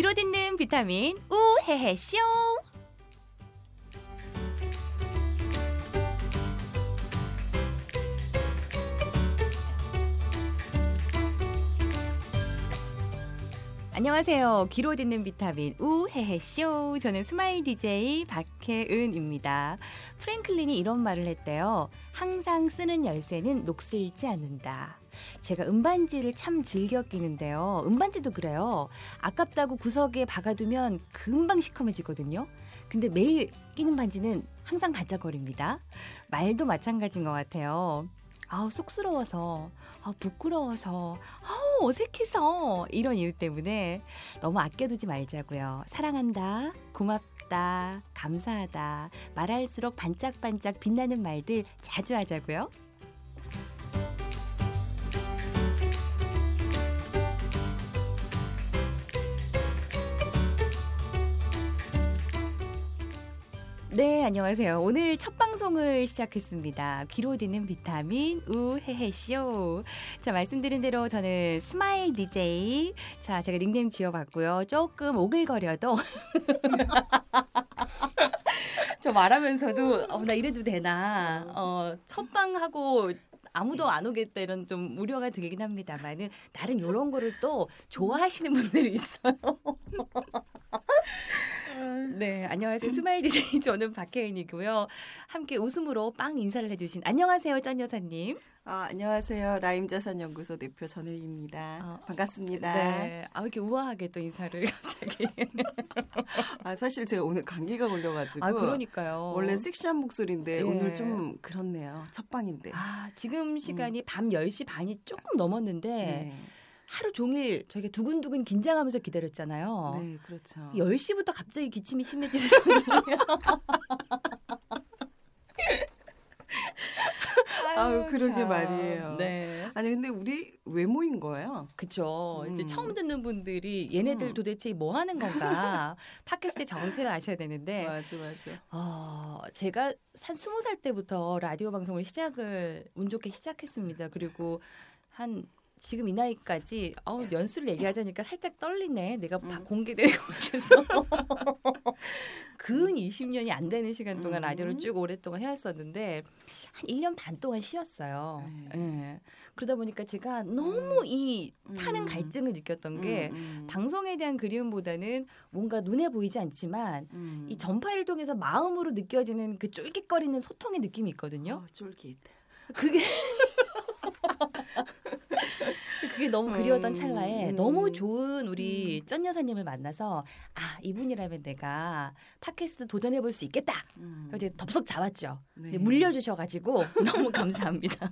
귀로 듣는 비타민 우헤헤 쇼. 안녕하세요. 귀로 듣는 비타민 우헤헤 쇼. 저는 스마일 DJ 박혜은입니다. 프랭클린이 이런 말을 했대요. 항상 쓰는 열쇠는 녹슬지 않는다. 제가 음반지를 참 즐겨 끼는데요. 음반지도 그래요. 아깝다고 구석에 박아두면 금방 시커매지거든요. 근데 매일 끼는 반지는 항상 반짝거립니다. 말도 마찬가지인 것 같아요. 아우 쑥스러워서, 아 부끄러워서, 아우 어색해서 이런 이유 때문에 너무 아껴두지 말자고요. 사랑한다, 고맙다, 감사하다 말할수록 반짝반짝 빛나는 말들 자주 하자고요. 네, 안녕하세요. 오늘 첫 방송을 시작했습니다. 귀로 듣는 비타민 우헤헤쇼. 자, 말씀드린 대로 저는 스마일 DJ. 자, 제가 닉네임 지어봤고요. 조금 오글거려도. 저 말하면서도, 어, 나 이래도 되나. 어, 첫 방하고 아무도 안 오겠다 이런 좀 우려가 들긴 합니다만은 나름 이런 거를 또 좋아하시는 분들이 있어요. 네, 안녕하세요. 스마일 디제이 저는 박혜인이고요. 함께 웃음으로 빵 인사를 해주신 안녕하세요, 전 여사님. 아, 안녕하세요. 라임자산연구소 대표 전혜입니다. 어, 반갑습니다. 네, 아 이렇게 우아하게 또 인사를 갑자기. 아, 사실 제가 오늘 감기가 걸려가지고 아 그러니까요. 원래 섹시한 목소리인데 예. 오늘 좀 그렇네요. 첫 방인데. 아 지금 시간이 밤 10시 반이 조금 넘었는데 네, 하루 종일 저희가 두근두근 긴장하면서 기다렸잖아요. 네, 그렇죠. 10시부터 갑자기 기침이 심해지더라고요. 아유, 그러게 참. 말이에요. 네. 아니 근데 우리 왜 모인 거예요? 그쵸. 이제 음. 처음 듣는 분들이 얘네들 음. 도대체 뭐 하는 건가. 팟캐스트의 정체를 아셔야 되는데. 맞아, 맞아. 어, 제가 한 스무 살 때부터 라디오 방송을 시작을 운 좋게 시작했습니다. 그리고 한 지금 이 나이까지 어, 연수를 얘기하자니까 살짝 떨리네. 내가 바- 음. 공개되는 것 같아서. 근 20년이 안 되는 시간 동안 음. 라디오를 쭉 오랫동안 해왔었는데 한 1년 반 동안 쉬었어요. 네. 예. 그러다 보니까 제가 너무 이 타는 음. 갈증을 느꼈던 게 음, 음. 방송에 대한 그리움보다는 뭔가 눈에 보이지 않지만 음. 이 전파를 통해서 마음으로 느껴지는 그 쫄깃거리는 소통의 느낌이 있거든요. 어, 쫄깃. 그게 그게 너무 그리웠던 음, 찰나에 음. 너무 좋은 우리 쩐 여사님을 만나서 아 이분이라면 내가 팟캐스트 도전해 볼 수 있겠다. 음. 그래서 이제 덥석 잡았죠. 네. 물려주셔가지고 너무 감사합니다.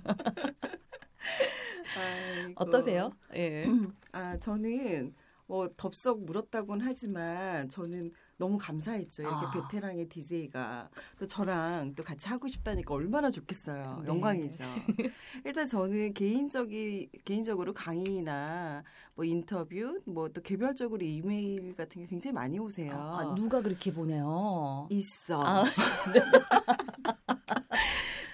아이고. 어떠세요? 예. 아, 저는 뭐 덥석 물었다고는 하지만 저는 너무 감사했죠. 이렇게 아. 베테랑의 DJ가 또 저랑 또 같이 하고 싶다니까 얼마나 좋겠어요. 네. 영광이죠. 일단 저는 개인적이 개인적으로 강의나 뭐 인터뷰 뭐 또 개별적으로 이메일 같은 게 굉장히 많이 오세요. 아, 누가 그렇게 보내요? 있어. 아,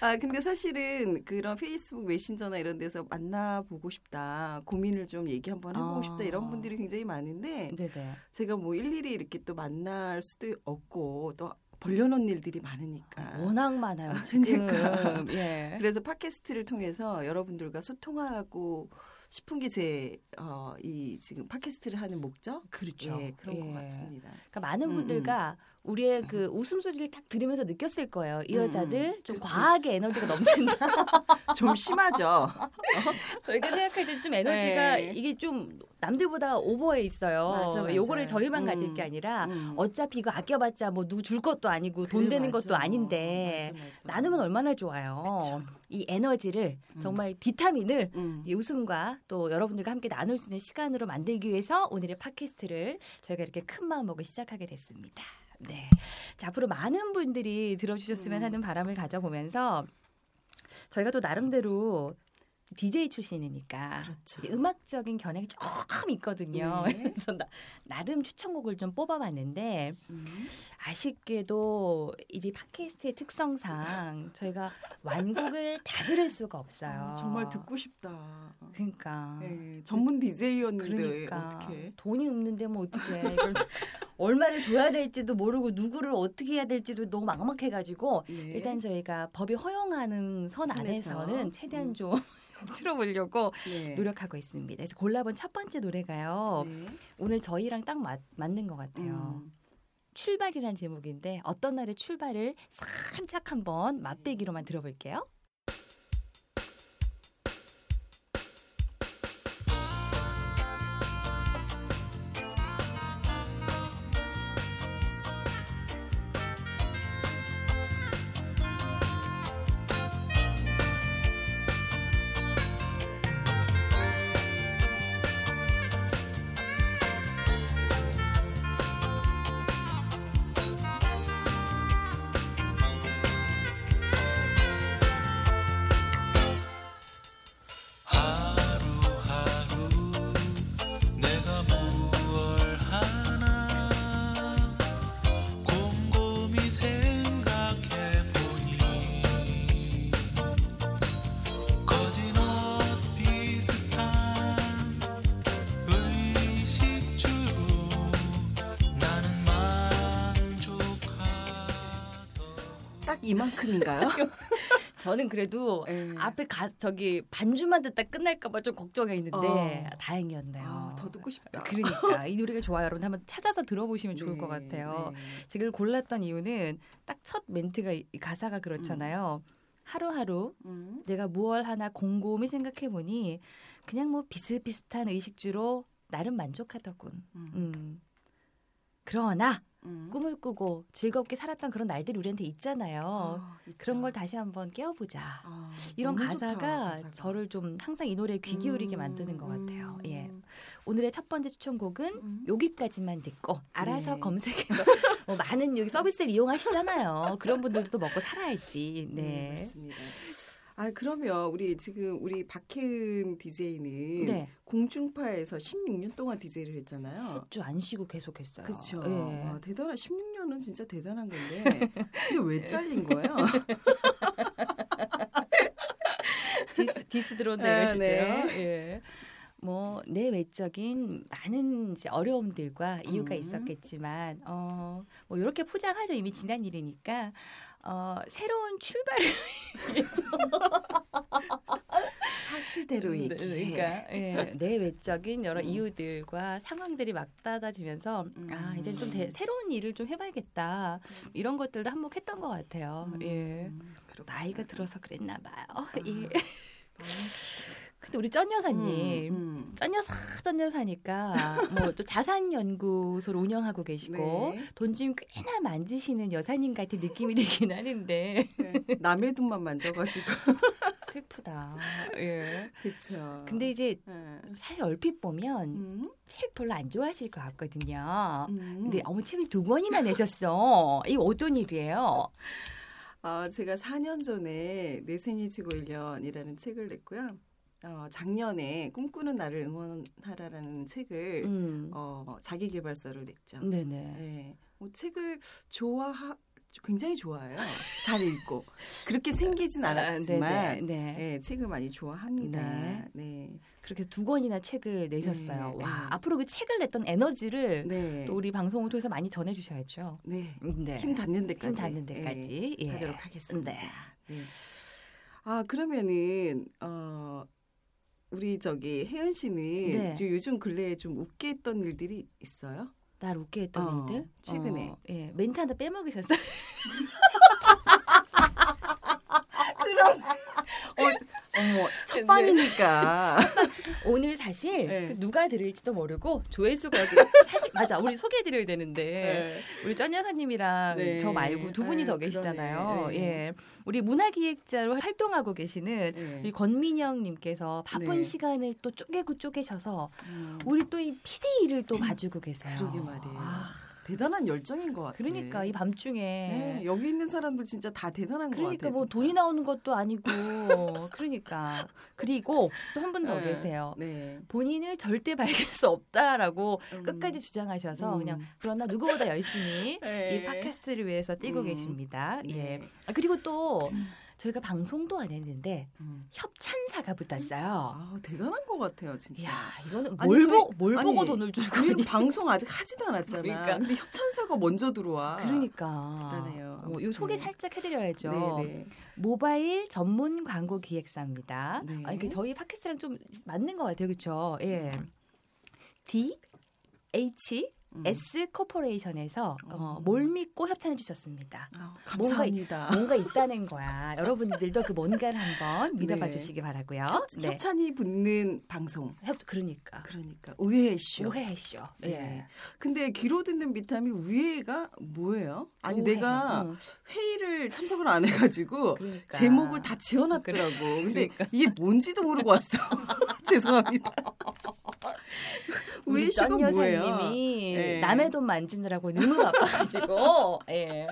아, 근데 사실은 그런 페이스북 메신저나 이런 데서 만나보고 싶다. 고민을 좀 얘기 한번 해보고 아. 싶다. 이런 분들이 굉장히 많은데 네네. 제가 뭐 일일이 이렇게 또 만날 수도 없고 또 벌려놓은 일들이 많으니까. 워낙 많아요 아. 그러니까. 예. 그래서 팟캐스트를 통해서 여러분들과 소통하고 싶은 게 제 어 이 지금 팟캐스트를 하는 목적. 그렇죠. 예, 그런 것 예. 같습니다. 그러니까 많은 음, 분들과 우리의 그 웃음소리를 딱 들으면서 느꼈을 거예요. 이 음, 여자들 좀 그치. 과하게 에너지가 넘친다. 좀 심하죠. 저희가 생각할 때 좀 에너지가 네. 이게 좀 남들보다 오버해 있어요. 맞아, 맞아. 요거를 저희만 음. 가질 게 아니라 음. 어차피 이거 아껴봤자 뭐 누구 줄 것도 아니고 돈 되는 맞아. 것도 아닌데. 나누면 얼마나 좋아요. 그쵸. 이 에너지를 음. 정말 비타민을 음. 이 웃음과 또 여러분들과 함께 나눌 수 있는 시간으로 만들기 위해서 오늘의 팟캐스트를 저희가 이렇게 큰 마음 먹고 시작하게 됐습니다. 네. 자, 앞으로 많은 분들이 들어주셨으면 음. 하는 바람을 가져보면서 저희가 또 나름대로 DJ 출신이니까 그렇죠. 음악적인 견해가 조금 있거든요. 네. 그래서 나, 나름 추천곡을 좀 뽑아봤는데 음. 아쉽게도 이제 팟캐스트의 특성상 저희가 완곡을 다 들을 수가 없어요. 아, 정말 듣고 싶다. 그러니까. 네, 전문 DJ였는데 그러니까 어떻게? 돈이 없는데 뭐 어떻게 얼마를 줘야 될지도 모르고 누구를 어떻게 해야 될지도 너무 막막해가지고 네. 일단 저희가 법이 허용하는 선. 안에서는 최대한 음. 좀 틀어보려고 네. 노력하고 있습니다. 그래서 골라본 첫 번째 노래가요. 네. 오늘 저희랑 딱 맞, 맞는 것 같아요. 음. 출발이란 제목인데 어떤 날의 출발을 살짝 한번 맛배기로만 들어볼게요. 이만큼인가요? 저는 그래도 네. 앞에 가 저기 반주만 듣다 끝날까봐 좀 걱정이 있는데 어. 다행이었네요. 아, 더 듣고 싶다. 그러니까 이 노래가 좋아요. 여러분 한번 찾아서 들어보시면 좋을 네, 것 같아요. 네. 지금 골랐던 이유는 딱 첫 멘트가 가사가 그렇잖아요. 하루하루 음. 내가 무얼 하나 곰곰이 생각해 보니 그냥 뭐 비슷비슷한 의식주로 나름 만족하더군. 음. 음. 그러나 음. 꿈을 꾸고 즐겁게 살았던 그런 날들이 우리한테 있잖아요. 아. 그런 걸 다시 한번 깨워보자. 아, 이런 너무 좋다, 가사가, 가사가. 저를 좀 항상 이 노래에 귀 기울이게 음, 만드는 것 같아요. 음. 예. 오늘의 첫 번째 추천곡은 음. 여기까지만 듣고 알아서 네. 검색해서 뭐 많은 여기 서비스를 이용하시잖아요. 그런 분들도 또 먹고 살아야지. 네, 네. 맞습니다. 아 그러면 우리 지금 우리 박혜은 DJ는 네. 공중파에서 16년 동안 DJ를 했잖아요. 주안 쉬고 계속했어요. 그렇죠. 예. 와, 대단한 16년은 진짜 대단한 건데. 근데 왜 잘린 거예요? 디스, 디스 들어온다 아, 이러시죠. 네. 예. 뭐, 내 외적인 많은 이제 어려움들과 이유가 음. 있었겠지만, 어, 뭐, 이렇게 포장하죠. 이미 지난 일이니까, 어, 새로운 출발을. 사실대로 네, 얘기해. 그러니까, 예, 내 외적인 여러 음. 이유들과 상황들이 맞닿아지면서, 아, 이제 좀 대- 음. 새로운 일을 좀 해봐야겠다. 이런 것들도 한몫했던 것 같아요. 음, 예. 음. 나이가 들어서 그랬나 봐요. 아, 예. 아, 근데 우리 쩐 여사님. 음, 음. 쩐 여사 쩐 여사니까 뭐 또 자산 연구소를 운영하고 계시고 네. 돈좀 꽤나 만지시는 여사님 같은 느낌이 들긴 하는데 네. 남의 돈만 만져가지고. 슬프다. 예. 그렇죠. 근데 이제 네. 사실 얼핏 보면 음, 책 별로 안 좋아하실 것 같거든요. 음. 근데 어머 책을 두 권이나 내셨어. 이거 어떤 일이에요? 아, 제가 4년 전에 내 생일 지고 1년이라는 책을 냈고요. 어, 작년에 꿈꾸는 나를 응원하라라는 책을 음. 어, 자기 개발서를 냈죠. 네네. 네. 뭐 책을 좋아하 굉장히 좋아해요. 잘 읽고 그렇게 생기진 않았지만 아, 네네. 네. 네, 책을 많이 좋아합니다. 네. 네. 그렇게 두 권이나 책을 내셨어요. 네, 와 네. 앞으로 그 책을 냈던 에너지를 네. 또 우리 방송을 통해서 많이 전해주셔야죠. 네. 네. 힘 닿는 데까지, 힘 닿는 데까지 예, 예. 하도록 하겠습니다. 네. 네. 아 그러면은 어 우리 저기 혜연 씨는 네. 요즘 근래에 좀 웃게 했던 일들이 있어요? 날 웃게 했던 어, 일들 최근에. 어, 예 멘트 하나 빼먹으셨어요. 그럼 어, 어머 첫 방이니까 오늘 사실 네. 그 누가 들을지도 모르고 조회수가 사실 맞아 우리 소개해 드려야 되는데 네. 우리 전 여사님이랑 네. 저 말고 두 분이 아유, 더 계시잖아요. 네. 예, 우리 문화기획자로 활동하고 계시는 네. 우리 권민영 님께서 바쁜 네. 시간을 또 쪼개고 쪼개셔서 음, 우리 또 이 PD 일을 또 봐주고 계세요. 그러게 말이에요. 아, 대단한 열정인 것 같아요. 그러니까 이 밤중에 네, 여기 있는 사람들 진짜 다 대단한 것 그러니까 같아요. 뭐 진짜. 돈이 나오는 것도 아니고 그러니까 그리고 또 한 분더 네. 계세요. 네. 본인을 절대 밝힐 수 없다라고 음. 끝까지 주장하셔서 음. 그냥 그러나 누구보다 열심히 네. 이 팟캐스트를 위해서 뛰고 음. 계십니다. 예. 네. 아, 그리고 또 저희가 방송도 안 했는데 음. 협찬사가 붙었어요. 아, 대단한 것 같아요, 진짜. 이야, 이거는 아니, 뭘, 저희- 보, 뭘 아니, 보고 돈을 주고 있니? 방송 아직 하지도 않았잖아. 그러니까. 근데 협찬사가 먼저 들어와. 그러니까. 대단해요. 어, 요 소개 네. 살짝 해드려야죠. 네, 네. 모바일 전문 광고 기획사입니다. 네. 아, 이게 저희 팟캐스트랑 좀 맞는 것 같아요, 그렇죠? 예. D H 음. S 코퍼레이션에서 어, 음. 뭘 믿고 협찬해 주셨습니다. 아, 감사합니다. 뭔가 있다는 거야. 여러분들도 그 뭔가를 한번 믿어봐 네. 주시기 바라고요. 협, 네. 협찬이 붙는 방송. 협 그러니까 그러니까 우회쇼. 오해쇼. 예. 네. 근데 귀로 듣는 비타민 우회가 뭐예요? 아니 오해. 내가 응. 회의를 참석을 안 해가지고 그러니까. 제목을 다 지어놨더라고. 근데 그러니까. 이게 뭔지도 모르고 왔어. 죄송합니다. 우회쇼가 전 뭐예요? 여 예. 남의 돈 만지느라고 너무 바빠가지고 예.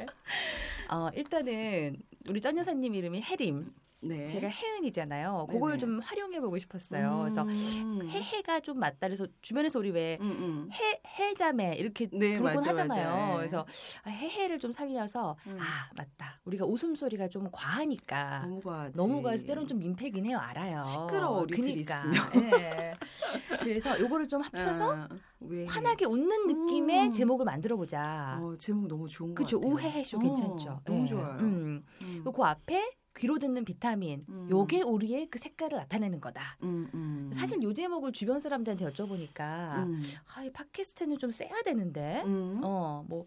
어, 일단은 우리 전 여사님 이름이 혜림, 네. 제가 혜은이잖아요. 그걸 네네. 좀 활용해 보고 싶었어요. 그래서 음. 해해가 좀 맞다 그래서 주변에서 우리 왜 음, 음. 해, 해자매 이렇게 네, 부르곤 맞아, 하잖아요. 맞아. 예. 그래서 아, 해해를 좀 살려서 음. 아 맞다. 우리가 웃음소리가 좀 과하니까 너무 과하지. 너무 과해서 때론 좀 민폐긴 해요. 알아요. 시끄러워, 그니까. 있으면. 예. 그래서 요거를 좀 합쳐서 아, 왜? 환하게 웃는 느낌의 음. 제목을 만들어 보자. 어, 제목 너무 좋은 것 그렇죠. 같아요. 우해해쇼 어, 괜찮죠. 너무 예. 좋아요. 음. 음. 그 앞에 귀로 듣는 비타민. 음. 요게 우리의 그 색깔을 나타내는 거다. 음, 음. 사실 요 제목을 주변 사람들한테 여쭤보니까 음. 아, 이 팟캐스트는 좀 세야 되는데. 음. 어, 뭐,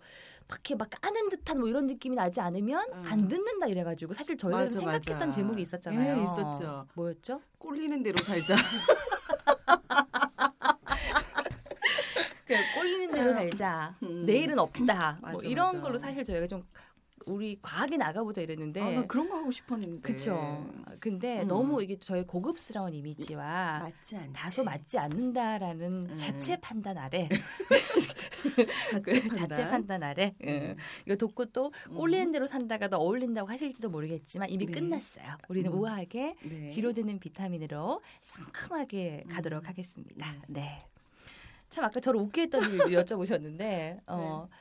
막 이렇게 막 까는 듯한 뭐 이런 느낌이 나지 않으면 음. 안 듣는다 이래가지고 사실 저희가 생각했던 맞아. 제목이 있었잖아요. 예, 있었죠. 뭐였죠? 꼴리는 대로 살자. 그 꼴리는 대로 살자. 음. 내일은 없다. 뭐 맞아, 이런 맞아. 걸로 사실 저희가 좀 우리 과하게 나가보자 이랬는데. 아, 나 그런 거 하고 싶었는데. 그쵸. 근데 음. 너무 이게 저희 고급스러운 이미지와 맞지 않지. 다소 맞지 않는다라는 음. 자체 판단 아래 자체 판단. 자체 판단 아래 예. 이거 듣고 또 꼴리는 대로 산다가 더 어울린다고 하실지도 모르겠지만 이미 네. 끝났어요. 우리는 음. 우아하게 네. 귀로 듣는 비타민으로 상큼하게 가도록 음. 하겠습니다. 음. 네. 참 아까 저를 웃게 했던 이유 여쭤보셨는데 어, 네.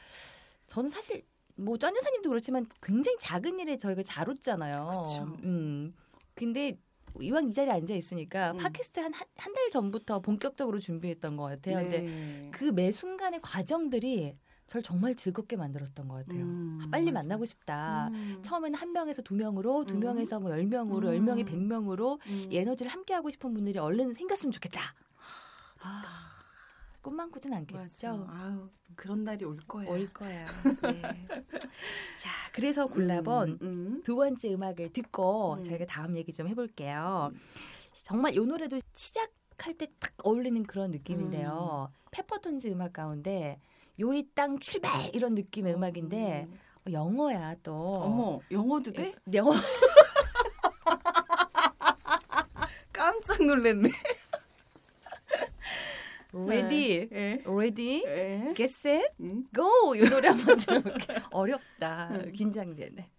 저는 사실 뭐전 여사님도 그렇지만 굉장히 작은 일에 저희가 잘 웃잖아요. 그쵸. 음. 근데 이왕 이 자리에 앉아 있으니까 음. 팟캐스트 한 한 달 전부터 본격적으로 준비했던 것 같아요. 근데 네. 그매 순간의 과정들이 저를 정말 즐겁게 만들었던 것 같아요. 음, 아, 빨리 맞아. 만나고 싶다. 음. 처음에는 한 명에서 두 명으로, 두 음. 명에서 뭐 열 명으로, 음. 열 명이 백 명으로 음. 이 에너지를 함께 하고 싶은 분들이 얼른 생겼으면 좋겠다. 아, 꿈만 꾸진 않겠죠. 아유, 그런 날이 올 거야. 올 거야. 네. 자, 그래서 골라본 음, 음. 두 번째 음악을 듣고 음. 저희가 다음 얘기 좀 해볼게요. 정말 이 노래도 시작할 때 딱 어울리는 그런 느낌인데요. 페퍼톤즈 음악 가운데 요이 땅 출발 이런 느낌의 음악인데 어, 영어야 또. 어머, 영어도 돼? 예, 영어 깜짝 놀랐네. Ready, 예. ready, 예. get set, 음. go 이 노래 한번 들어볼게. 어렵다. 음. 긴장되네.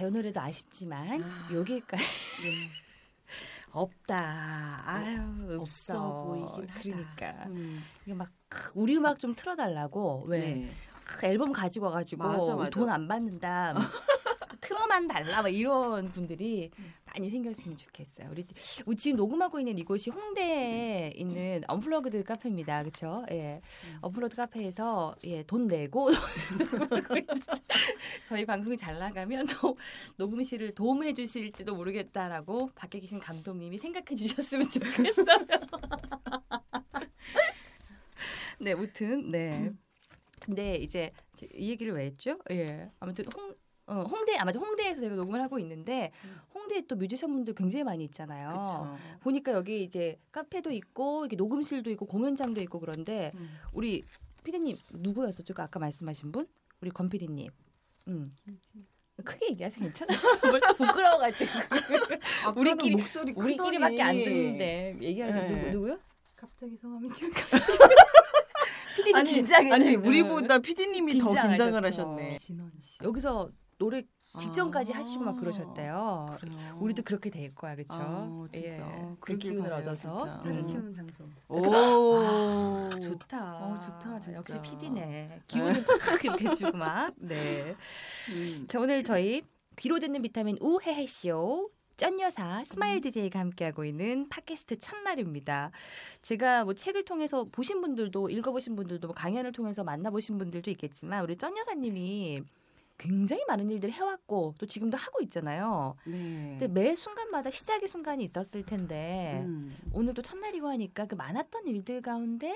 제 노래도 아쉽지만 아. 여기까지 네. 없다. 아유 없어. 없어 보이긴 하다. 그러니까 음. 이게 막 우리 음악 좀 틀어달라고 왜 네. 앨범 가지고 와가지고. 돈 안 받는다. 틀어만 달라 막 이런 분들이 많이 생겼으면 좋겠어요. 우리, 지금 녹음하고 있는 이곳이 홍대에 있는 언플러그드 카페입니다. 그렇죠? 예. 언플러그드 카페에서 예, 돈 내고 저희 방송이 잘 나가면 또 녹음실을 도움해 주실지도 모르겠다라고 밖에 계신 감독님이 생각해 주셨으면 좋겠어요. 네, 무튼 네. 근데 이제 이 얘기를 왜 했죠? 예. 아무튼 홍 어, 홍대 아 맞아 홍대에서 저희가 녹음을 하고 있는데 홍대에 또 뮤지션분들 굉장히 많이 있잖아요. 그렇죠. 보니까 여기 이제 카페도 있고 이게 녹음실도 있고 공연장도 있고 그런데 음. 우리 피디님 누구였었죠? 그 아까 말씀하신 분? 우리 권 피디님. 음. 크게 얘기하세요 괜찮아? 뭘또 부끄러워가지고 우리끼리- 목소리 크더니. 우리끼리밖에 안 듣는데 얘기하세요 네. 누구 누구요? 갑자기 성함이 피디님 긴장해 아니 우리보다 PD님이 더 긴장을. 하셨네. 진원 씨. 여기서 노래 직전까지 아. 하시고 막 그러셨대요. 그래요. 우리도 그렇게 될 거야, 그렇죠? 아, 진짜. 어, 그 기운을 바라요, 얻어서 진짜. 스타를 음. 키우는 장소. 오. 아, 좋다. 어, 좋다, 진짜. 역시 PD네. 기운을 팍 이렇게 주고 막. 네. 음. 자, 오늘 저희 귀로 듣는 비타민 우헤헤 쇼 쩐여사 스마일 DJ가 함께하고 있는 팟캐스트 첫날입니다. 제가 뭐 책을 통해서 보신 분들도 읽어보신 분들도 뭐 강연을 통해서 만나보신 분들도 있겠지만 우리 쩐여사님이 굉장히 많은 일들을 해왔고 또 지금도 하고 있잖아요. 네. 근데 매 순간마다 시작의 순간이 있었을 텐데 음. 오늘도 첫날이고 하니까 그 많았던 일들 가운데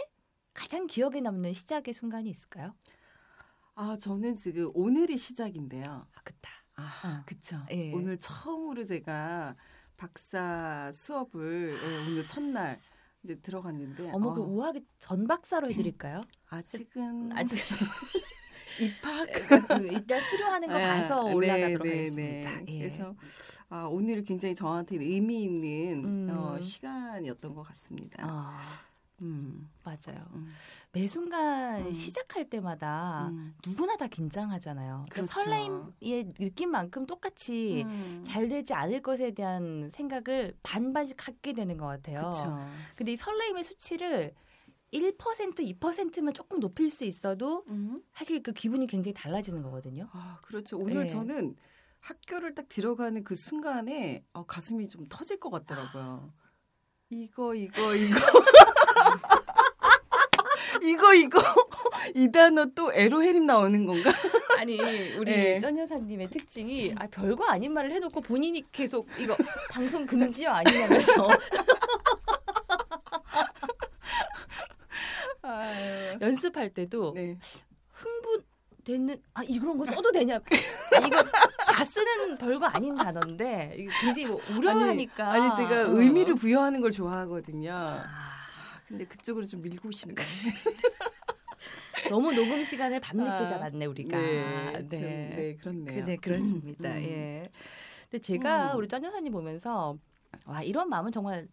가장 기억에 남는 시작의 순간이 있을까요? 아 저는 지금 오늘이 시작인데요. 아, 그다. 아, 어. 그쵸. 예. 오늘 처음으로 제가 박사 수업을 예, 오늘 첫날 이제 들어갔는데 어머, 어, 그 우아하게 전 박사로 해드릴까요? 아직은 아직 입학 그 이따 수료하는 거 아, 봐서 네, 올라가도록 네, 하겠습니다. 네. 예. 그래서 아, 오늘 굉장히 저한테 의미 있는 음. 어, 시간이었던 것 같습니다. 아, 음, 맞아요. 음, 매 순간 음. 시작할 때마다 음. 누구나 다 긴장하잖아요. 그러니까 그렇죠. 설레임의 느낌만큼 똑같이 음. 잘 되지 않을 것에 대한 생각을 반반씩 갖게 되는 것 같아요. 그쵸. 근데 이 설레임의 수치를 1% 2%면 조금 높일 수 있어도 음. 사실 그 기분이 굉장히 달라지는 거거든요. 아, 그렇죠. 오늘 예. 저는 학교를 딱 들어가는 그 순간에 어, 가슴이 좀 터질 것 같더라고요. 이거 이거 이거 이거 이거 이 단어 또 에로헤림 나오는 건가? 아니 우리 네. 전 여사님의 특징이 아, 별거 아닌 말을 해놓고 본인이 계속 이거 방송 금지요 아니냐면서 아유. 연습할 때도 네. 흥분되는 아 이런 거 써도 되냐 아, 이거 다 쓰는 별거 아닌 단어인데 굉장히 뭐 우려하니까 아니 제가 어. 의미를 부여하는 걸 좋아하거든요. 아, 근데 그쪽으로 좀 밀고 싶네. 너무 녹음 시간을 밤늦게 아, 잡았네 우리가 네, 좀, 네. 네, 그렇네요. 그, 네, 그렇습니다. 음. 예. 근데 제가 음. 우리 전 여사님 보면서 와 이런 마음은 정말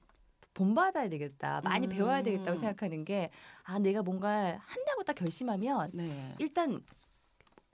본받아야 되겠다. 많이 음. 배워야 되겠다고 생각하는 게 아 내가 뭔가 한다고 딱 결심하면 네. 일단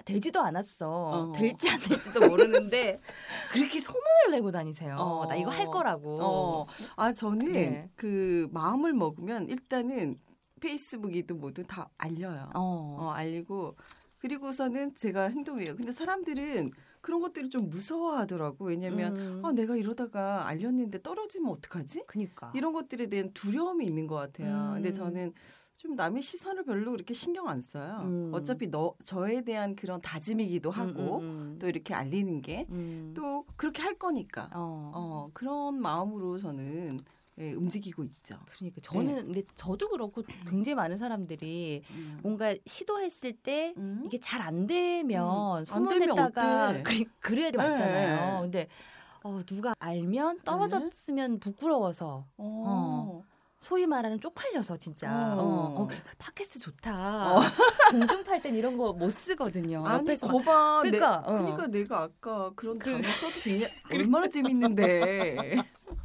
되지도 않았어. 어. 될지 안 될지도 모르는데 그렇게 소문을 내고 다니세요. 어. 나 이거 할 거라고. 어, 아 저는 네. 그 마음을 먹으면 일단은 페이스북이든 뭐든 다 알려요. 어. 어, 알리고 그리고서는 제가 행동해요. 근데 사람들은 그런 것들을 좀 무서워하더라고. 왜냐면 음. 아 내가 이러다가 알렸는데 떨어지면 어떡하지? 그니까. 이런 것들에 대한 두려움이 있는 것 같아요. 음. 근데 저는 좀 남의 시선을 별로 그렇게 신경 안 써요. 음. 어차피 너 저에 대한 그런 다짐이기도 하고 음, 음, 또 이렇게 알리는 게또 음. 그렇게 할 거니까 어. 어, 그런 마음으로 저는 예, 움직이고 있죠. 그러니까 저는 근데 저도 그렇고 굉장히 많은 사람들이 음. 뭔가 시도했을 때 음? 이게 잘 안 되면 음, 안 소문냈다가 그래야 돼 맞잖아요. 네. 근데 어, 누가 알면 떨어졌으면 부끄러워서 어. 소위 말하는 쪽팔려서 진짜 어. 어, 어, 팟캐스트 좋다. 공중팔 땐 이런 거 못 쓰거든요. 아니 거봐. 내, 그러니까, 어. 그러니까 내가 아까 그런 그- 단어 써도 되냐? 얼마나 재밌는데.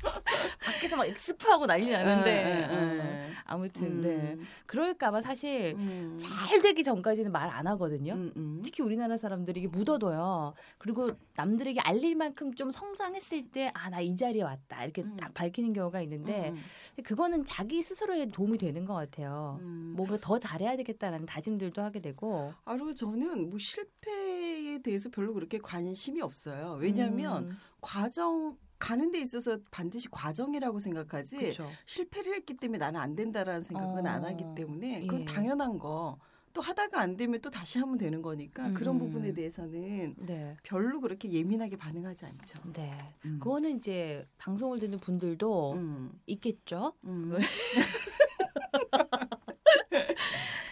밖에서 해서 막 엑스포하고 난리 나는데 에, 에, 어, 에. 아무튼 네. 음. 그럴까봐 사실 음. 잘 되기 전까지는 말 안 하거든요. 음, 음. 특히 우리나라 사람들이 이게 묻어둬요. 그리고 남들에게 알릴 만큼 좀 성장했을 때, 아, 나 이 자리에 왔다. 이렇게 음. 딱 밝히는 경우가 있는데, 음, 그거는 자기 스스로에 도움이 되는 것 같아요. 음. 뭔가 더 잘해야 되겠다라는 다짐들도 하게 되고. 아, 그리고 저는 뭐 실패에 대해서 별로 그렇게 관심이 없어요. 왜냐하면 음, 과정 가는 데 있어서 반드시 과정이라고 생각하지 그렇죠. 실패를 했기 때문에 나는 안 된다라는 생각은 어, 안 하기 때문에 그건 예. 당연한 거. 또 하다가 안 되면 또 다시 하면 되는 거니까 그런 음. 부분에 대해서는 네. 별로 그렇게 예민하게 반응하지 않죠. 네. 음. 그거는 이제 방송을 듣는 분들도 음, 있겠죠.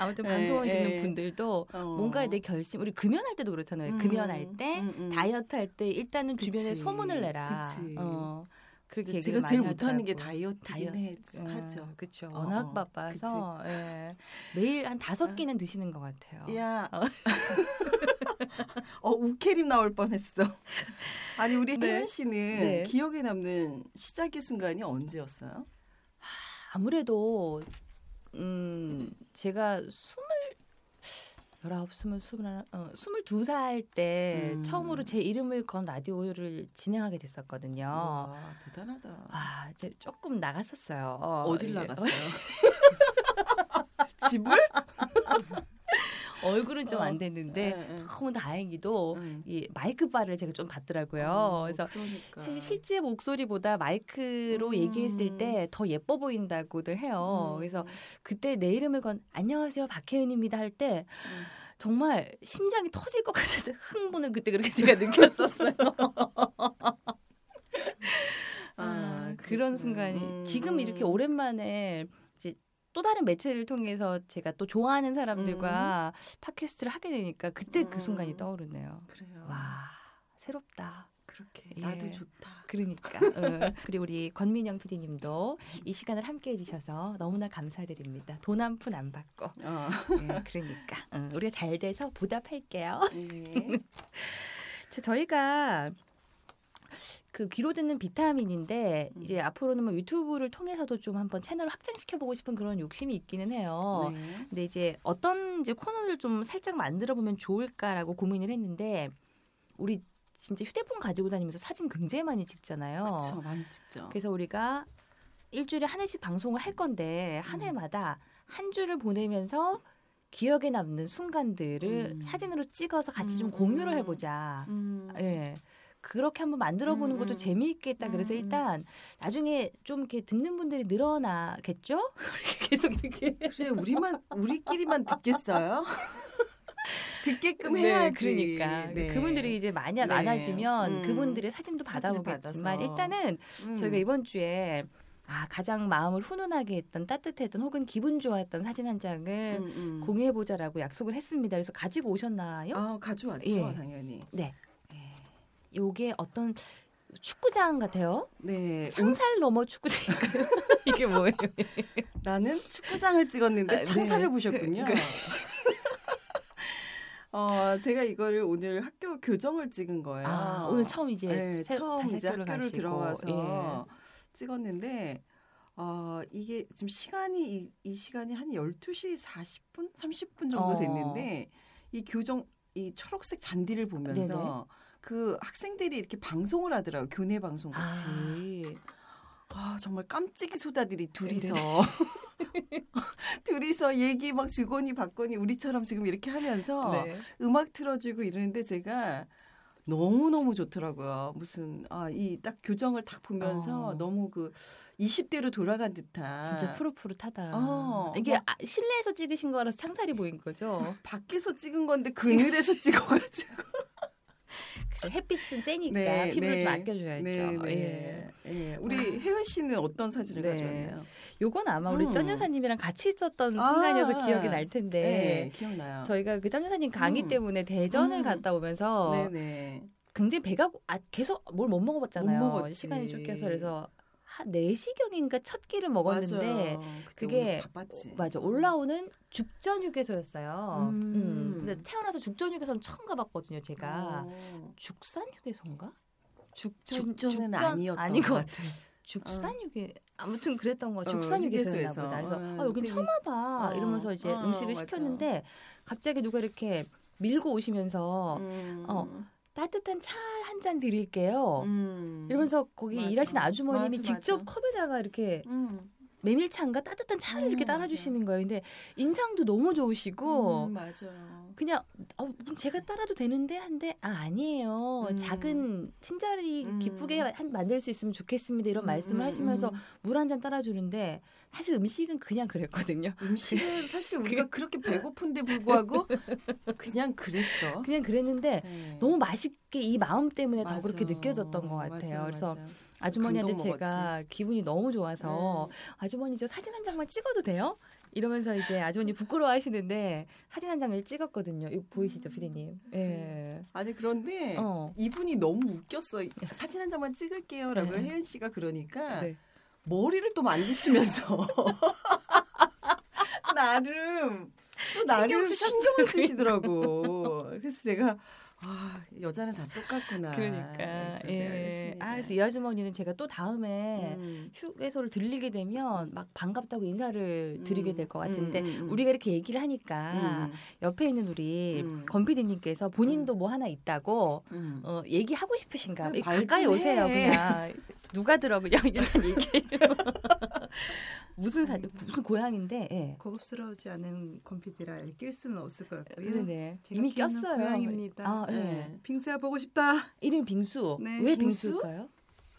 음. 아무튼 예, 방송을 듣는 예. 분들도 어. 뭔가 내 결심, 우리 금연할 때도 그렇잖아요. 음, 금연할 때, 음, 음. 다이어트 할 때 일단은 주변에 그치. 소문을 내라. 그치. 어, 그렇게 제가 제일 못하는 게. 다이어트긴 해, 하죠. 그렇죠. 어, 워낙 어, 바빠서 예. 매일 한 다섯 아. 끼는 드시는 것 같아요. 야, 어. 어 우케림 나올 뻔했어. 아니 우리 네. 혜연 씨는 네. 기억에 남는 시작의 순간이 언제였어요? 아무래도 음 제가 스물 열아홉, 스물, 스물하나, 어, 스물두 살때 음. 처음으로 제 이름을 건 라디오를 진행하게 됐었거든요. 와 대단하다. 아, 이제 조금 나갔었어요. 어딜 이게 나갔어요? 집을? 얼굴은 좀 어. 안 됐는데 예, 예. 너무 다행히도 응. 이 마이크 바를 제가 좀 받더라고요. 어, 그래서 그러니까. 사실 실제 목소리보다 마이크로 음. 얘기했을 때 더 예뻐 보인다고들 해요. 음. 그래서 그때 내 이름을 건 안녕하세요 박혜은입니다 할때 음. 정말 심장이 터질 것 같은 흥분을 그때 그렇게 제가 느꼈었어요. 아, 그런 그렇구나. 순간이 음, 지금 이렇게 음. 오랜만에 또 다른 매체를 통해서 제가 또 좋아하는 사람들과 팟캐스트를 하게 되니까 그때 그 순간이 음. 떠오르네요. 그래요. 와 새롭다. 그렇게 예. 나도 좋다. 그러니까. 응. 그리고 우리 권민영 PD님도 이 시간을 함께 해 주셔서 너무나 감사드립니다. 돈 한 푼 안 받고. 어. 예, 그러니까 응, 우리가 잘 돼서 보답할게요. 예. 자, 저희가 그 귀로 듣는 비타민인데 음. 이제 앞으로는 뭐 유튜브를 통해서도 좀 한번 채널을 확장시켜 보고 싶은 그런 욕심이 있기는 해요. 네. 근데 이제 어떤 이제 코너를 좀 살짝 만들어 보면 좋을까라고 고민을 했는데 우리 진짜 휴대폰 가지고 다니면서 사진 굉장히 많이 찍잖아요. 그렇죠. 많이 찍죠. 그래서 우리가 일주일에 한 회씩 방송을 할 건데 한 음. 회마다 한 주를 보내면서 기억에 남는 순간들을 음. 사진으로 찍어서 같이 좀 음, 공유를 음. 해보자. 음. 예. 그렇게 한번 만들어 보는 음, 것도 음. 재미있겠다. 그래서 음, 음. 일단 나중에 좀 이렇게 듣는 분들이 늘어나겠죠? 계속 이렇게. 그래 우리만 우리끼리만 듣겠어요? 듣게끔 네, 해야지. 그러니까 네. 그분들이 이제 많이 네. 많아지면 음. 그분들의 사진도 받아서. 일단은 음. 저희가 이번 주에 아, 가장 마음을 훈훈하게 했던 따뜻했던 혹은 기분 좋았던 사진 한 장을 음, 음. 공유해 보자라고 약속을 했습니다. 그래서 가지고 오셨나요? 아 가져왔죠 예. 당연히. 네. 요게 어떤 축구장 같아요. 네. 음, 창살 넘어 축구장인가요? 이게 뭐예요? 나는 축구장을 찍었는데 아, 창사를 네. 보셨군요. 그- 어 제가 이거를 오늘 학교 교정을 찍은 거예요. 아, 오늘 처음 이제 네, 새- 처음 이제 학교를 학교를. 들어가서 찍었는데 어 이게 지금 시간이 이, 이 시간이 한 12시 40분, 30분 정도 어. 됐는데 이 교정 이 초록색 잔디를 보면서 그 학생들이 이렇게 방송을 하더라고요. 교내 방송 같이. 아, 정말 깜찍이 소다들이 둘이서 둘이서 얘기 막 주거니 받거니 우리처럼 지금 이렇게 하면서 네. 음악 틀어주고 이러는데 제가 너무 너무 좋더라고요. 무슨 아 이 딱 교정을 딱 보면서 어. 너무 그 20대로 돌아간 듯한 진짜 푸릇푸릇하다. 어, 이게 막- 아, 실내에서 찍으신 거라서 창살이 보인 거죠. 밖에서 찍은 건데 그늘에서 찍어가지고 햇빛은 세니까 네, 피부를 네. 좀 아껴줘야죠. 네, 네. 예. 예. 우리 혜연 씨는 어떤 사진을 네. 가져왔나요? 요건 아마 우리 음. 쩐 여사님이랑 같이 있었던 아, 순간이어서 기억이 날 텐데 네, 기억나요. 저희가 그쩐 여사님 강의 음. 때문에 대전을 음. 갔다 오면서 네네. 굉장히 배가 고- 아, 계속 뭘 못 먹어봤잖아요. 못. 시간이 쫓겨서 그래서 한 4시경인가 첫 끼를 먹었는데 그게 바빴지. 맞아 올라오는 죽전 휴게소였어요. 음. 음. 근데 태어나서 죽전 휴게소는 처음 가봤거든요. 제가 어. 죽산 휴게소인가? 죽전, 죽전은 아니었던 것 같아. 죽산육에 아무튼 그랬던 거 어, 죽산육에서였나. 보다. 그래서 어, 아 여긴 처음 와봐 어, 이러면서 이제 어, 음식을 맞아. 시켰는데 갑자기 누가 이렇게 밀고 오시면서 음. 어, 따뜻한 차 한 잔 드릴게요. 음. 이러면서 거기 맞아. 일하시는 아주머님이 맞아, 직접 맞아. 컵에다가 이렇게 음. 메밀차인가 따뜻한 차를 이렇게 음, 따라주시는 거예요. 근데 인상도 너무 좋으시고 음, 맞아. 그냥 어, 그럼 제가 따라도 되는데 한데 아 아니에요. 음. 작은 친절히 음. 기쁘게 한- 만들 수 있으면 좋겠습니다. 이런 음, 말씀을 음, 하시면서 음. 물한 잔 따라주는데 사실 음식은 그냥 그랬거든요. 음식은 사실 우리가 그렇게 배고픈데 불구하고 그냥 그랬어. 그냥 그랬는데 네. 너무 맛있게 이 마음 때문에 더 맞아. 그렇게 느껴졌던 것 같아요. 맞아, 그래서 맞 아. 아주머니한테 제가 기분이 너무 좋아서 네. 아주머니 저 사진 한 장만 찍어도 돼요? 이러면서 이제 아주머니 부끄러워하시는데 사진 한 장을 찍었거든요. 이거 보이시죠, 피디님? 예. 아니 그런데 어. 이분이 너무 웃겼어. 사진 한 장만 찍을게요라고 네. 혜연 씨가 그러니까 네. 머리를 또 만지시면서 나름 또 나름. 신경을 쓰시더라고. 그래서 제가 아 여자는 다 똑같구나. 그러니까 생각을 예. 아 그래서 이 아주머니는 제가 또 다음에 음. 휴게소를 들리게 되면 막 반갑다고 인사를 드리게 음, 될것 같은데 음, 음, 음. 우리가 이렇게 얘기를 하니까 음, 옆에 있는 우리 PD님께서 본인도 뭐 하나 있다고 음. 어, 얘기하고 싶으신가? 아, 봐. 말 가까이 좀 오세요, 해. 그냥. 누가 들어 그냥 일단 얘기해요. 무슨 사 무슨 고향인데? 예. 고급스러우지 않은 곰피디라 낄 수는 없을 것 같고요. 네네. 제가 이미 꼈어요. 고양입니다. 아, 예. 네. 빙수야 보고 싶다. 이름이 빙수. 네, 왜 빙수? 빙수일까요?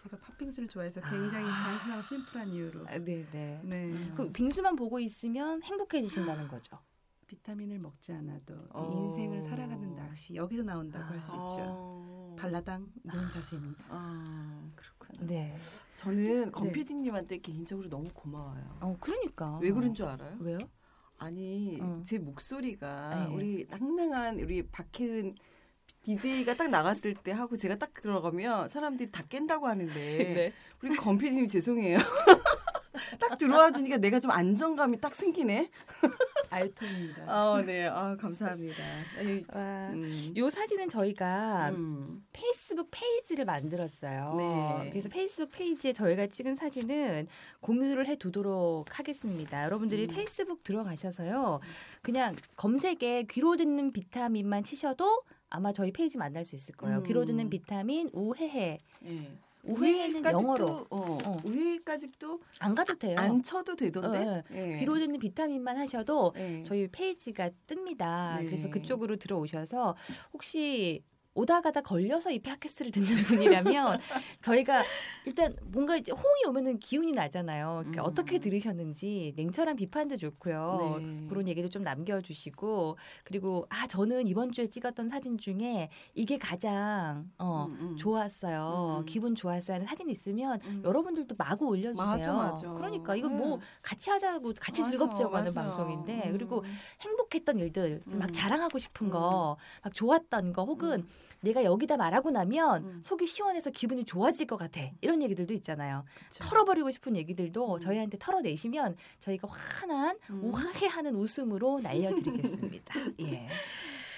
제가 팥빙수를 좋아해서 굉장히 단순하고 심플한 이유로. 아, 네네. 네. 그 빙수만 보고 있으면 행복해지신다는 거죠. 비타민을 먹지 않아도 어. 인생을 살아가는 낚시 여기서 나온다고 할수 있죠. 아. 발라당 노은 자세입니다. 아 그렇 네. 저는 권 네. PD님한테 개인적으로 너무 고마워요. 어, 그러니까. 왜 그런 줄 알아요? 왜요? 아니 어. 제 목소리가 네. 우리 낭낭한 우리 박혜은 DJ가 딱 나갔을 때 하고 제가 딱 들어가면 사람들이 다 깬다고 하는데 네. 우리 건피디님 죄송해요. 딱 들어와 주니까 내가 좀 안정감이 딱 생기네. 알통입니다. 아, 네. 아, 감사합니다. 와. 음. 요 사진은 저희가 음. 페이스북 페이지를 만들었어요. 네. 그래서 페이스북 페이지에 저희가 찍은 사진은 공유를 해 두도록 하겠습니다. 여러분들이 음. 페이스북 들어가셔서요. 그냥 검색에 귀로 듣는 비타민만 치셔도 아마 저희 페이지 만날 수 있을 거예요. 음. 귀로 듣는 비타민 우헤헤. 예. 우회는 영어로 또, 어, 어. 우회까지도 안 가도 돼요. 안 쳐도 되던데. 어, 예. 귀로 듣는 비타민만 하셔도 예. 저희 페이지가 뜹니다. 네. 그래서 그쪽으로 들어오셔서 혹시 오다 가다 걸려서 이 팟캐스트를 듣는 분이라면 저희가 일단 뭔가 이제 호응이 오면은 기운이 나잖아요. 그러니까 음. 어떻게 들으셨는지 냉철한 비판도 좋고요. 네. 그런 얘기도 좀 남겨주시고 그리고 아 저는 이번 주에 찍었던 사진 중에 이게 가장 어, 음, 음. 좋았어요. 음. 기분 좋았어요 하는 사진 있으면 음. 여러분들도 마구 올려주세요. 맞아, 맞아. 그러니까 이건 뭐 네. 같이 하자고 같이 맞아, 즐겁자고 하는. 방송인데 음. 그리고 행복했던 일들 막 음. 자랑하고 싶은 음. 거막 좋았던 거 혹은 음. 내가 여기다 말하고 나면 음. 속이 시원해서 기분이 좋아질 것 같아 이런 얘기들도 있잖아요 그쵸. 털어버리고 싶은 얘기들도 음. 저희한테 털어내시면 저희가 환한 음. 우아해하는 웃음으로 날려드리겠습니다 예.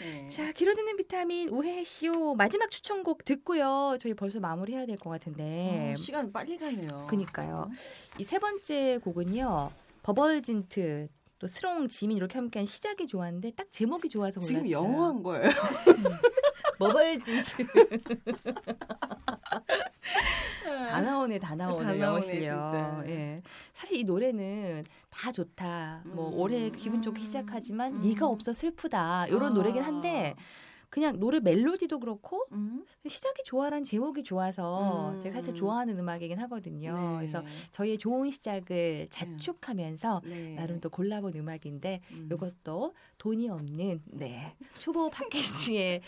네. 자 길어듣는 비타민 우해쇼 마지막 추천곡 듣고요 저희 벌써 마무리해야 될 것 같은데 어, 시간 빨리 가네요. 그니까요. 이 세 번째 곡은요. 버벌진트 또 스롱 지민 이렇게 함께한 시작이 좋았는데 딱 제목이 좋아서 골랐어요. 지금 영어 한 거예요. 버벌진트 다 나오네 다 나오네 다 나오네, 실력. 예. 사실 이 노래는 다 좋다. 뭐 음. 올해 기분 좋게 음. 시작하지만 음. 네가 없어 슬프다. 이런 아. 노래긴 한데 그냥 노래 멜로디도 그렇고 음. 시작이 좋아라는 제목이 좋아서 음. 제가 사실 좋아하는 음악이긴 하거든요. 네. 그래서 저희의 좋은 시작을 자축하면서 네. 나름 또 골라본 음악인데 음. 이것도 돈이 없는 네 초보 팟캐스트의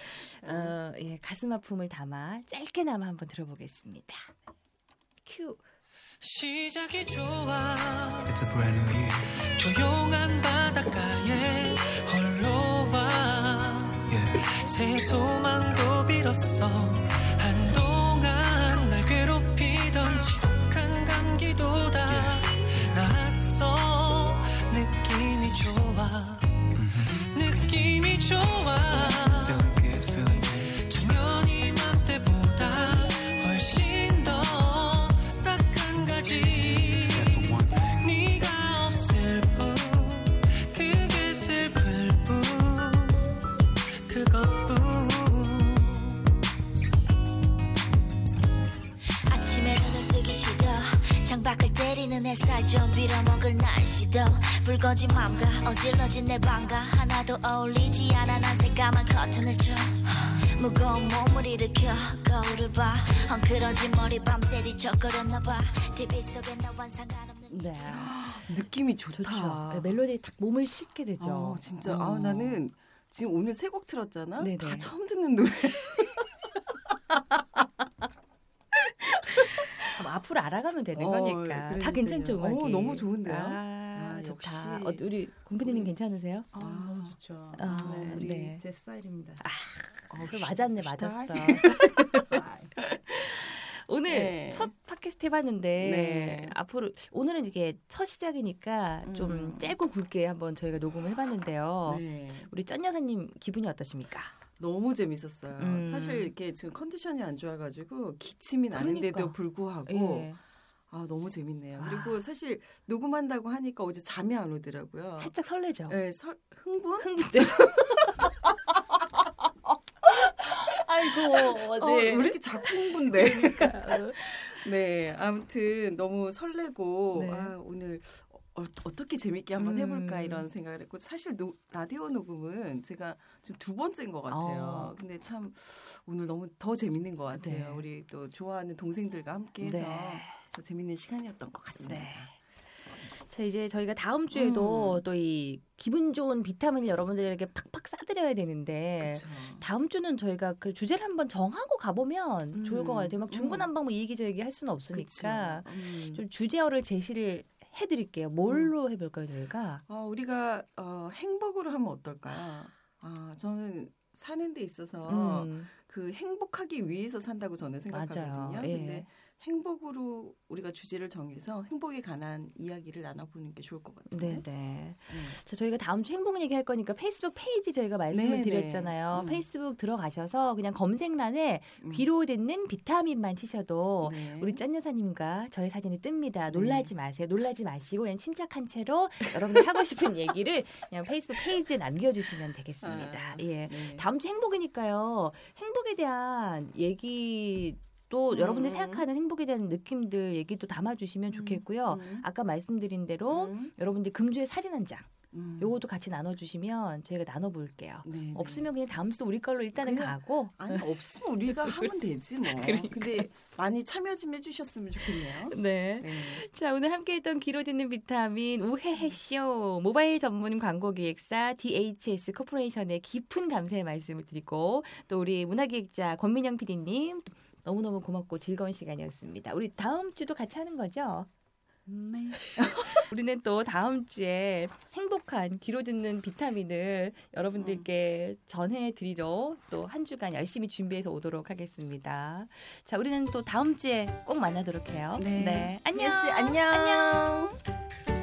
어, 예, 가슴 아픔을 담아 짧게나마 한번 들어보겠습니다. 큐. 시작이 좋아 It's a brand new year 조용한 바닷가에 홀로. 새 소망도 빌었어 붉어진 맘과 어질러진 내 방과 하나도 어울리지 않아 난 새까만 커튼을 쳐 무거운 몸을 일으켜 거울을 봐 헝클어진 머리 밤새 뒤척거렸나 봐 TV 속에 너와 상관없는 네. 느낌이 좋다. 좋죠. 네, 멜로디에 딱 몸을 싣게 되죠. 어, 진짜 어. 아 나는 지금 오늘 세곡 틀었잖아. 네네. 다 처음 듣는 노래. 그럼 앞으로 알아가면 되는 어, 거니까. 다. 괜찮죠, 음악이. 어, 너무 좋은데요? 아, 아, 좋다. 어, 우리 곰피디님 괜찮으세요? 아, 너무 좋죠. 아, 네, 우리 네. 제 스타일입니다. 어, 그래, 맞았네, 슈타일. 맞았어. 아, 오늘 네. 첫 팟캐스트 해봤는데 네. 앞으로 오늘은 이게 첫 시작이니까 좀 음. 짧고 굵게 한번 저희가 녹음을 해봤는데요. 네. 우리 짠 여사님 기분이 어떠십니까? 너무 재밌었어요. 음. 사실 이렇게 지금 컨디션이 안 좋아가지고 기침이 나는데도 그러니까. 불구하고 예. 아 너무 재밌네요. 아. 그리고 사실 녹음한다고 하니까 어제 잠이 안 오더라고요. 살짝 설레죠. 네, 설, 흥분? 흥분돼서. 아이고, 어, 네. 왜 이렇게 자꾸 흥분돼? 그러니까. 네, 아무튼 너무 설레고 네. 아, 오늘 어, 어떻게 재밌게 한번 해볼까 음. 이런 생각을 했고 사실 노, 라디오 녹음은 제가 지금 두 번째인 것 같아요. 어. 근데 참 오늘 너무 더 재밌는 것 같아요. 네. 우리 또 좋아하는 동생들과 함께해서 네. 더 재밌는 시간이었던 것 같습니다. 네. 자 이제 저희가 다음 주에도 음. 또이 기분 좋은 비타민을 여러분들에게 팍팍 싸드려야 되는데 그렇죠. 다음 주는 저희가 그 주제를 한번 정하고 가보면 좋을 것 음, 같아요. 막 중구난방 뭐 이기저기 할 수는 없으니까 음. 좀 주제어를 제시를 해드릴게요. 뭘로 해볼까요 저희가? 어, 우리가 어, 행복으로 하면 어떨까요? 아, 저는 사는 데 있어서 음, 그 행복하기 위해서 산다고 저는 생각하거든요. 맞아요. 예. 근데 행복으로 우리가 주제를 정해서 행복에 관한 이야기를 나눠보는 게 좋을 것 같아요. 네, 네. 자, 저희가 다음 주 행복 얘기 할 거니까 페이스북 페이지 저희가 말씀을 네, 네. 드렸잖아요. 음. 페이스북 들어가셔서 그냥 검색란에 음. 귀로 듣는 비타민만 치셔도 네. 우리 쩐 여사님과 저의 사진이 뜹니다. 네. 놀라지 마세요. 놀라지 마시고 그냥 침착한 채로 여러분들 하고 싶은 얘기를 그냥 페이스북 페이지에 남겨주시면 되겠습니다. 아, 예. 네. 다음 주 행복이니까요. 행복에 대한 얘기 또 음. 여러분들 생각하는 행복에 대한 느낌들 얘기도 담아주시면 좋겠고요. 음. 아까 말씀드린 대로 음. 여러분들 금주의 사진 한 장, 음. 요것도 같이 나눠주시면 저희가 나눠볼게요. 네, 네. 없으면 그냥 다음 주도 우리 걸로 일단은 가고. 아니 없으면 우리가 하면 되지 뭐. 그러니까요. 근데 많이 참여 좀 해주셨으면 좋겠네요. 네. 네. 자, 오늘 함께 했던 귀로 듣는 비타민 우헤헤쇼 모바일 전문 광고 기획사 DHS 코퍼레이션의 깊은 감사의 말씀을 드리고 또 우리 문화기획자 권민영 PD님 너무너무 고맙고 즐거운 시간이었습니다. 우리 다음 주도 같이 하는 거죠? 네. 우리는 또 다음 주에 행복한 귀로 듣는 비타민을 여러분들께 전해드리러 또 한 주간 열심히 준비해서 오도록 하겠습니다. 자, 우리는 또 다음 주에 꼭 만나도록 해요. 네. 안녕. 혜씨, 안녕. 안녕.